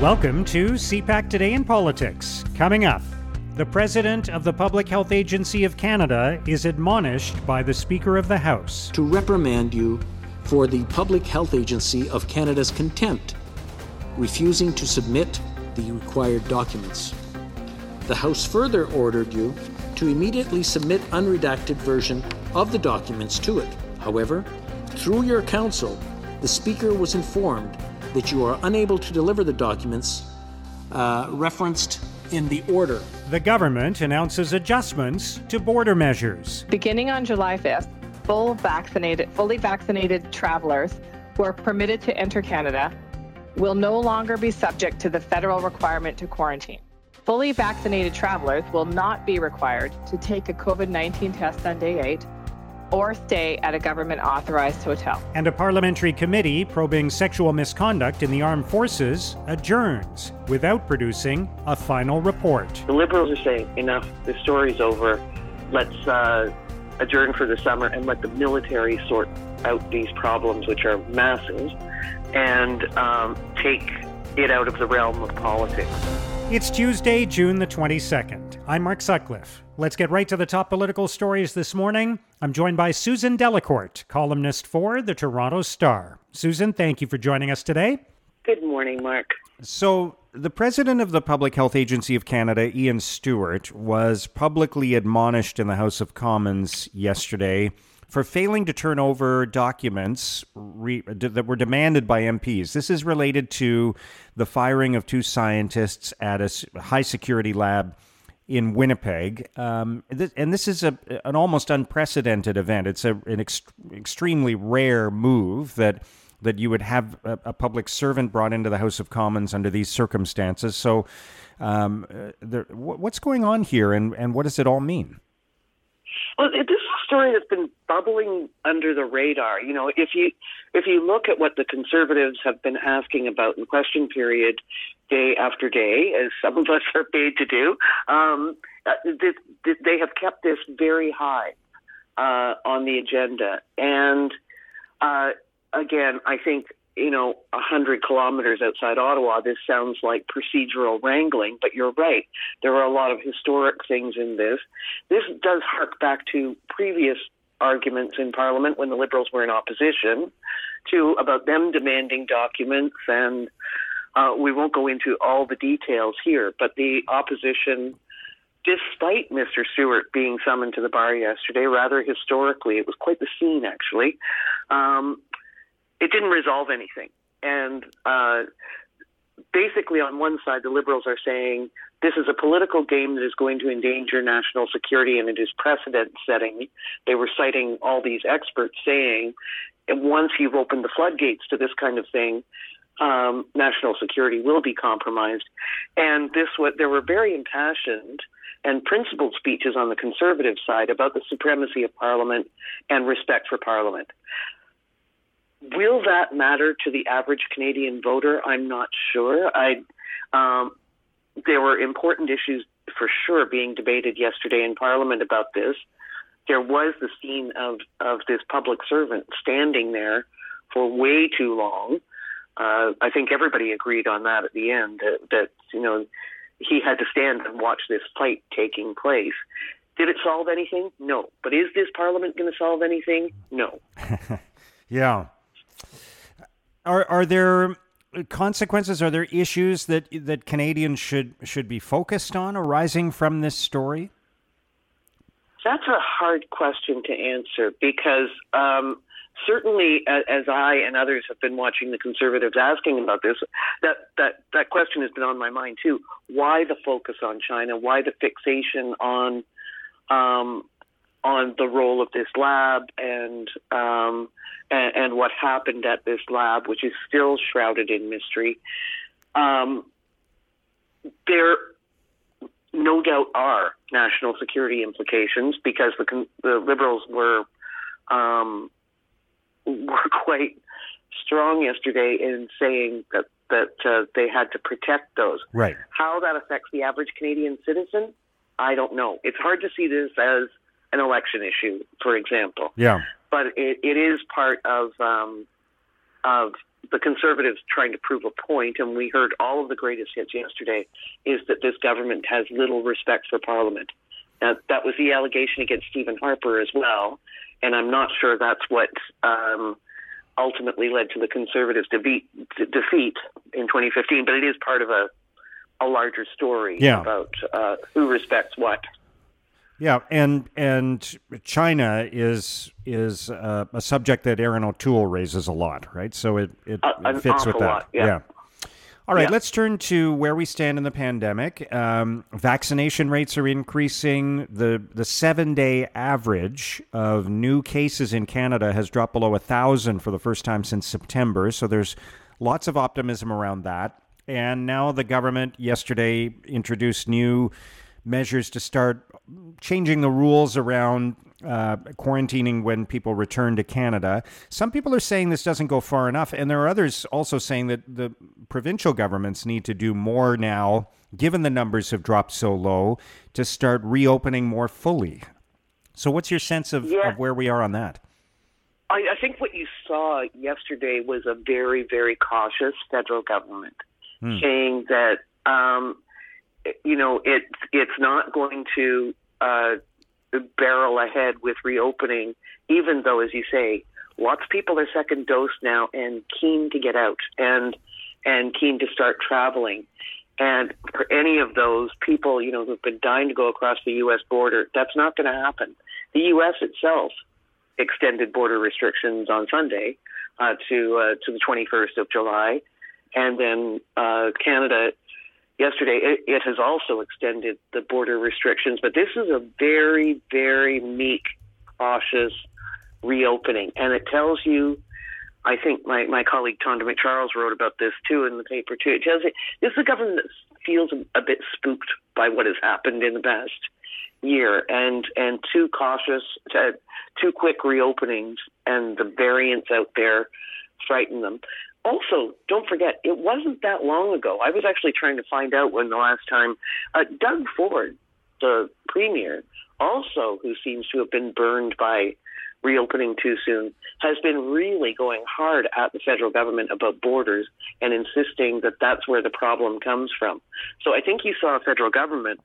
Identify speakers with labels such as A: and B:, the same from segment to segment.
A: Welcome to CPAC Today in Politics. Coming up, the President of the Public Health Agency of Canada is admonished by the Speaker of the House
B: to reprimand you for the Public Health Agency of Canada's contempt, refusing to submit the required documents. The House further ordered you to immediately submit unredacted version of the documents to it. However, through your counsel, the Speaker was informed that you are unable to deliver the documents uh, referenced in the order.
A: The government announces adjustments to border measures.
C: Beginning on July 5th, full vaccinated, fully vaccinated travelers who are permitted to enter Canada will no longer be subject to the federal requirement to quarantine. Fully vaccinated travelers will not be required to take a COVID 19 test on day eight or stay at a government authorized hotel.
A: And a parliamentary committee probing sexual misconduct in the armed forces adjourns without producing a final report.
D: The Liberals are saying, enough, the story's over. Let's uh, adjourn for the summer and let the military sort out these problems, which are massive, and um, take it out of the realm of politics.
A: It's Tuesday, June the 22nd. I'm Mark Sutcliffe. Let's get right to the top political stories this morning. I'm joined by Susan Delacourt, columnist for the Toronto Star. Susan, thank you for joining us today.
D: Good morning, Mark.
E: So, the president of the Public Health Agency of Canada, Ian Stewart, was publicly admonished in the House of Commons yesterday for failing to turn over documents re- that were demanded by MPs. This is related to the firing of two scientists at a high security lab in Winnipeg. Um, this, and this is a, an almost unprecedented event. It's a, an ex- extremely rare move that that you would have a, a, public servant brought into the House of Commons under these circumstances. So, um, uh, there, what's going on here, and, and what does it all mean?
D: Well, this is a story that's been bubbling under the radar. You know, if you if you look at what the conservatives have been asking about in question period, day after day, as some of us are paid to do, um, uh, they have kept this very high uh, on the agenda. And uh, again, I think you know, a hundred kilometers outside Ottawa, this sounds like procedural wrangling, but you're right. There are a lot of historic things in this. This does hark back to previous arguments in Parliament when the Liberals were in opposition to about them demanding documents and uh, we won't go into all the details here, but the opposition, despite Mr. Stewart being summoned to the bar yesterday, rather historically, it was quite the scene actually, um, it didn't resolve anything. And uh, basically, on one side, the liberals are saying this is a political game that is going to endanger national security and it is precedent setting. They were citing all these experts saying, and once you've opened the floodgates to this kind of thing, um, national security will be compromised. And this, what there were very impassioned and principled speeches on the conservative side about the supremacy of Parliament and respect for Parliament. Will that matter to the average Canadian voter? I'm not sure. I um, there were important issues for sure being debated yesterday in Parliament about this. There was the scene of of this public servant standing there for way too long. Uh, I think everybody agreed on that at the end that, that you know he had to stand and watch this fight taking place. Did it solve anything? No. But is this Parliament going to solve anything? No.
E: yeah. Are are there consequences? Are there issues that that Canadians should should be focused on arising from this story?
D: That's a hard question to answer because um, certainly, as I and others have been watching the Conservatives asking about this, that that that question has been on my mind too. Why the focus on China? Why the fixation on um, on the role of this lab and, um, and, and what happened at this lab, which is still shrouded in mystery. Um, there, no doubt, are national security implications because the the liberals were um, were quite strong yesterday in saying that that uh, they had to protect those.
E: Right.
D: How that affects the average Canadian citizen, I don't know. It's hard to see this as an election issue, for example.
E: Yeah.
D: But it, it is part of um, of the Conservatives trying to prove a point, and we heard all of the greatest hits yesterday, is that this government has little respect for Parliament. Now, that was the allegation against Stephen Harper as well, and I'm not sure that's what um, ultimately led to the Conservatives' defeat, defeat in 2015, but it is part of a, a larger story
E: yeah.
D: about uh, who respects what.
E: Yeah, and and China is is uh, a subject that Erin O'Toole raises a lot, right? So it it,
D: uh,
E: it fits with that.
D: Lot, yeah.
E: yeah. All right,
D: Yeah.
E: let's turn to where we stand in the pandemic. Um, vaccination rates are increasing. The the seven day average of new cases in Canada has dropped below a thousand for the first time since September. So there's lots of optimism around that. And now the government yesterday introduced new measures to start changing the rules around uh, quarantining when people return to Canada. Some people are saying this doesn't go far enough, and there are others also saying that the provincial governments need to do more now, given the numbers have dropped so low, to start reopening more fully. So, what's your sense of,
D: Yeah.
E: of where we are on that?
D: I, I think what you saw yesterday was a very, very cautious federal government saying that um, you know it's it's not going to uh, barrel ahead with reopening, even though, as you say, lots of people are second dose now and keen to get out and and keen to start traveling. And for any of those people, you know, who've been dying to go across the U.S. border, that's not going to happen. The U.S. itself extended border restrictions on Sunday uh, to uh, to the 21st of July, and then uh, Canada yesterday it, it has also extended the border restrictions. But this is a very very meek, cautious reopening, and it tells you. I think my, my colleague Tonda MacCharles wrote about this too in the paper too. It tells you this is a government that feels a, bit spooked by what has happened in the past year and and too cautious uh, to too quick reopenings and the variants out there frighten them. Also, don't forget, it wasn't that long ago. I was actually trying to find out when the last time uh, Doug Ford, the premier, also who seems to have been burned by reopening too soon, has been really going hard at the federal government about borders and insisting that that's where the problem comes from. So I think you saw a federal government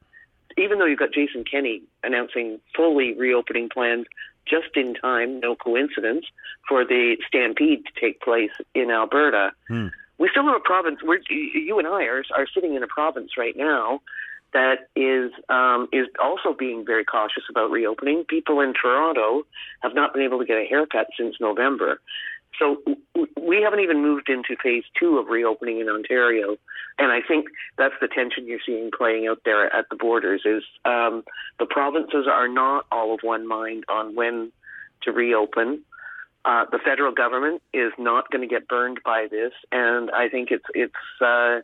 D: even though you've got Jason Kenney announcing fully reopening plans just in time, no coincidence, for the stampede to take place in Alberta, we still have a province. We're, you and I are, are sitting in a province right now that is um, is also being very cautious about reopening. People in Toronto have not been able to get a haircut since November. So we haven't even moved into phase two of reopening in Ontario, and I think that's the tension you're seeing playing out there at the borders. Is um, the provinces are not all of one mind on when to reopen. Uh, the federal government is not going to get burned by this, and I think it's it's uh,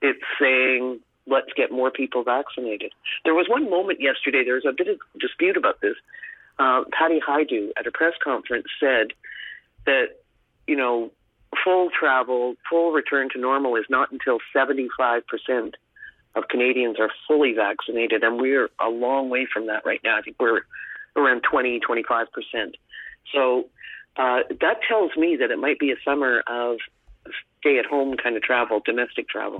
D: it's saying let's get more people vaccinated. There was one moment yesterday. There was a bit of dispute about this. Uh, Patty Hajdu at a press conference said that you know full travel, full return to normal is not until 75% of Canadians are fully vaccinated, and we're a long way from that right now. I think we're around 20, 25%. So uh, that tells me that it might be a summer of stay at home kind of travel, domestic travel.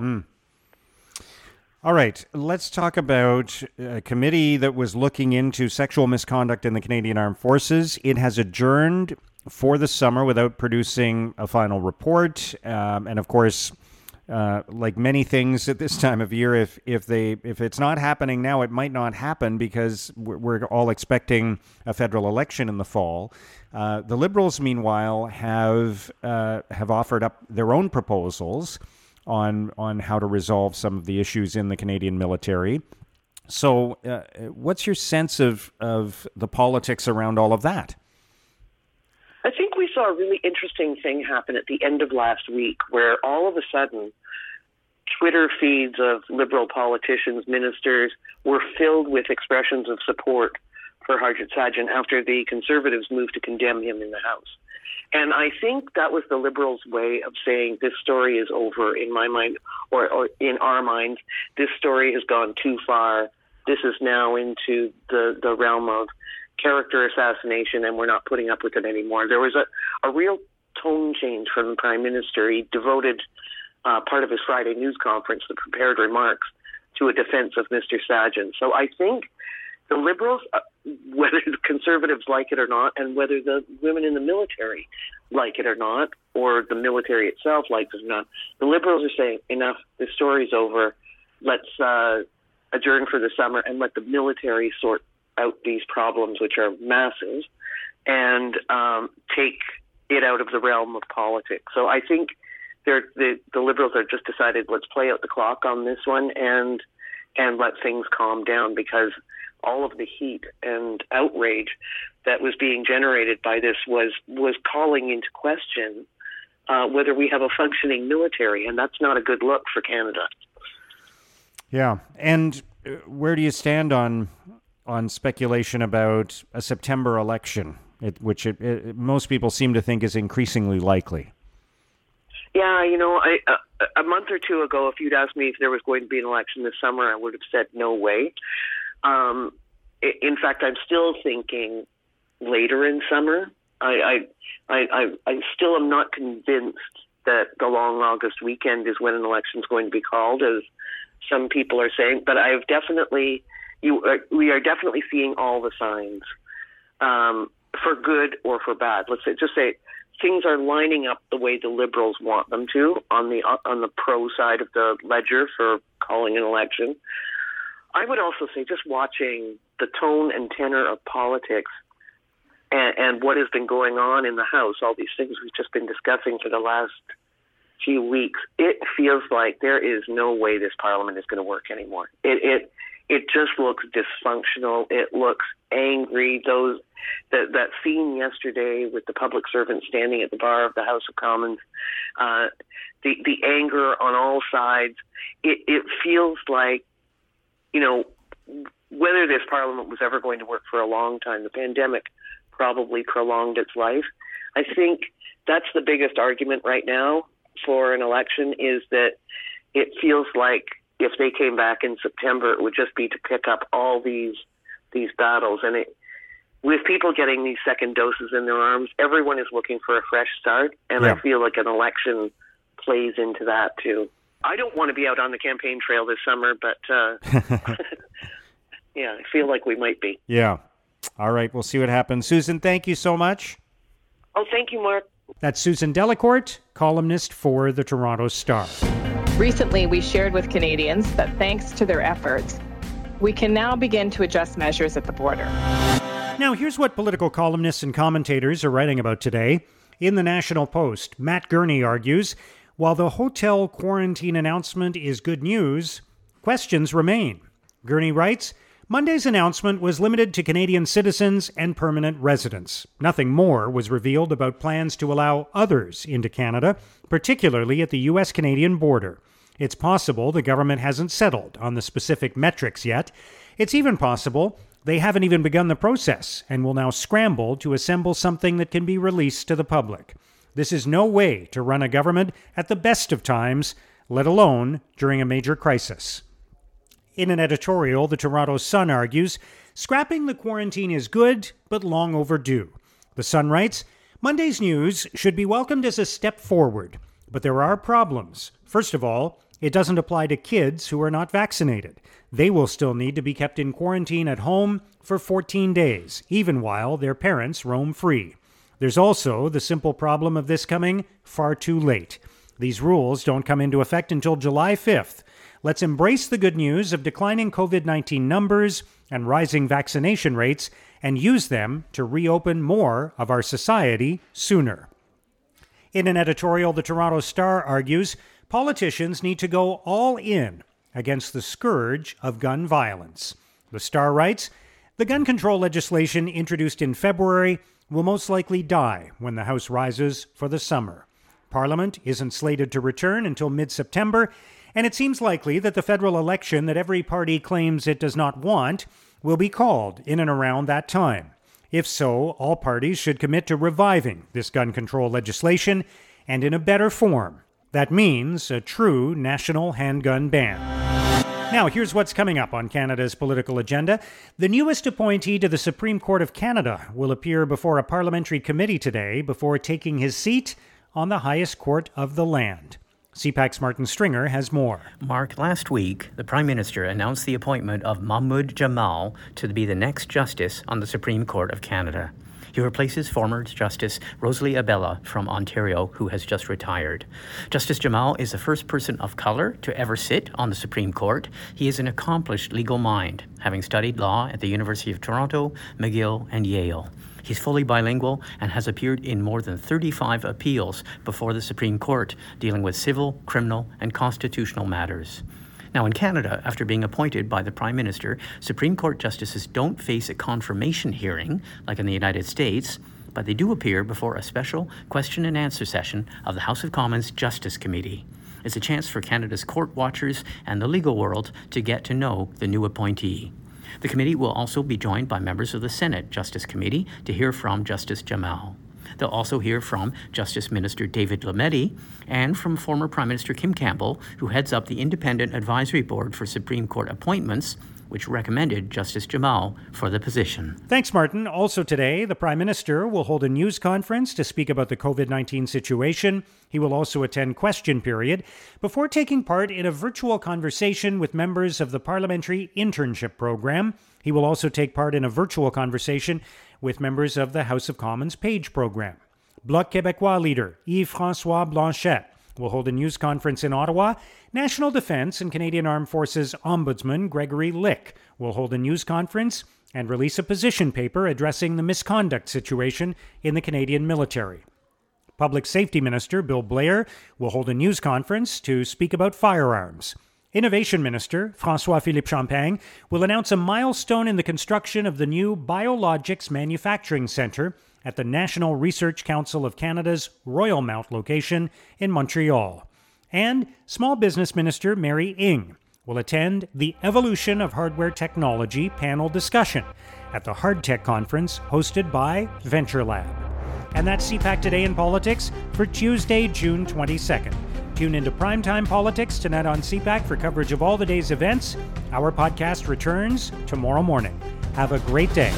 E: All right, let's talk about a committee that was looking into sexual misconduct in the Canadian Armed Forces. It has adjourned for the summer without producing a final report, um, and of course, uh, like many things at this time of year, if if they if it's not happening now, it might not happen because we're, all expecting a federal election in the fall. Uh, the Liberals, meanwhile, have uh, have offered up their own proposals on on how to resolve some of the issues in the Canadian military. So, uh, what's your sense of of the politics around all of that?
D: We saw a really interesting thing happen at the end of last week where all of a sudden Twitter feeds of liberal politicians, ministers were filled with expressions of support for Harjit Sajjan after the Conservatives moved to condemn him in the House. And I think that was the Liberals' way of saying this story is over in my mind, or, or in our minds. This story has gone too far. This is now into the, the realm of character assassination, and we're not putting up with it anymore. There was a, a real tone change from the prime minister. He devoted uh, part of his Friday news conference, the prepared remarks, to a defense of Mr. Sajjan. So I think the Liberals, uh, whether the Conservatives like it or not, and whether the women in the military like it or not, or the military itself likes it or not, the Liberals are saying, enough, the story's over. Let's uh, adjourn for the summer and let the military sort out these problems, which are massive, and um, take it out of the realm of politics. So I think the the Liberals are just decided let's play out the clock on this one and and let things calm down because all of the heat and outrage that was being generated by this was was calling into question uh, whether we have a functioning military, and that's not a good look for Canada.
E: Yeah, and uh, where do you stand on on speculation about a September election, it, which it, it, most people seem to think is increasingly likely?
D: Yeah, you know, I, uh, a month or two ago, if you'd asked me if there was going to be an election this summer, I would have said no way. Um, in fact, I'm still thinking later in summer. I, I, I, I still am not convinced that the long August weekend is when an election is going to be called, as some people are saying. But I've definitely, you, uh, we are definitely seeing all the signs, um, for good or for bad. Let's say, just say things are lining up the way the Liberals want them to on the on the pro side of the ledger for calling an election. I would also say just watching the tone and tenor of politics and, and what has been going on in the House, all these things we've just been discussing for the last few weeks, it feels like there is no way this Parliament is going to work anymore. It it it just looks dysfunctional. It looks angry. Those that that scene yesterday with the public servant standing at the bar of the House of Commons, uh, the the anger on all sides. It it feels like you know, whether this parliament was ever going to work for a long time, the pandemic probably prolonged its life. I think that's the biggest argument right now for an election is that it feels like if they came back in September, it would just be to pick up all these these battles. And it, with people getting these second doses in their arms, everyone is looking for a fresh start, and yeah. I feel like an election plays into that too. I don't want to be out on the campaign trail this summer, but uh, yeah, I feel like we might be.
E: Yeah. All right, we'll see what happens. Susan, thank you so much.
D: Oh, thank you, Mark.
A: That's Susan Delacourt, columnist for the Toronto Star.
C: Recently, we shared with Canadians that thanks to their efforts, we can now begin to adjust measures at the border.
A: Now, here's what political columnists and commentators are writing about today. In the National Post, Matt Gurney argues while the hotel quarantine announcement is good news, questions remain. Gurney writes Monday's announcement was limited to Canadian citizens and permanent residents. Nothing more was revealed about plans to allow others into Canada, particularly at the U.S. Canadian border. It's possible the government hasn't settled on the specific metrics yet. It's even possible they haven't even begun the process and will now scramble to assemble something that can be released to the public. This is no way to run a government at the best of times, let alone during a major crisis. In an editorial, the Toronto Sun argues scrapping the quarantine is good, but long overdue. The Sun writes Monday's news should be welcomed as a step forward, but there are problems. First of all, it doesn't apply to kids who are not vaccinated. They will still need to be kept in quarantine at home for 14 days, even while their parents roam free. There's also the simple problem of this coming far too late. These rules don't come into effect until July 5th. Let's embrace the good news of declining COVID 19 numbers and rising vaccination rates and use them to reopen more of our society sooner. In an editorial, the Toronto Star argues politicians need to go all in against the scourge of gun violence. The Star writes The gun control legislation introduced in February will most likely die when the House rises for the summer. Parliament isn't slated to return until mid September, and it seems likely that the federal election that every party claims it does not want will be called in and around that time. If so, all parties should commit to reviving this gun control legislation and in a better form. That means a true national handgun ban. Now, here's what's coming up on Canada's political agenda. The newest appointee to the Supreme Court of Canada will appear before a parliamentary committee today before taking his seat on the highest court of the land. CPAC's Martin Stringer has more.
F: Mark, last week, the Prime Minister announced the appointment of Mahmoud Jamal to be the next justice on the Supreme Court of Canada. He replaces former Justice Rosalie Abella from Ontario, who has just retired. Justice Jamal is the first person of color to ever sit on the Supreme Court. He is an accomplished legal mind, having studied law at the University of Toronto, McGill, and Yale. He's fully bilingual and has appeared in more than 35 appeals before the Supreme Court dealing with civil, criminal, and constitutional matters. Now, in Canada, after being appointed by the Prime Minister, Supreme Court justices don't face a confirmation hearing like in the United States, but they do appear before a special question and answer session of the House of Commons Justice Committee. It's a chance for Canada's court watchers and the legal world to get to know the new appointee. The committee will also be joined by members of the Senate Justice Committee to hear from Justice Jamal. They'll also hear from Justice Minister David Lametti and from former Prime Minister Kim Campbell, who heads up the Independent Advisory Board for Supreme Court Appointments, which recommended Justice Jamal for the position.
A: Thanks, Martin. Also today, the Prime Minister will hold a news conference to speak about the COVID 19 situation. He will also attend question period before taking part in a virtual conversation with members of the Parliamentary Internship Program. He will also take part in a virtual conversation with members of the House of Commons Page Program. Bloc Québécois leader Yves Francois Blanchet will hold a news conference in Ottawa. National Defence and Canadian Armed Forces Ombudsman Gregory Lick will hold a news conference and release a position paper addressing the misconduct situation in the Canadian military. Public Safety Minister Bill Blair will hold a news conference to speak about firearms. Innovation Minister Francois Philippe Champagne will announce a milestone in the construction of the new Biologics Manufacturing Centre at the National Research Council of Canada's Royalmount location in Montreal. And Small Business Minister Mary Ng will attend the Evolution of Hardware Technology panel discussion at the Hardtech Conference hosted by Venture Lab. And that's CPAC Today in Politics for Tuesday, June 22nd. Tune into Primetime Politics tonight on CPAC for coverage of all the day's events. Our podcast returns tomorrow morning. Have a great day.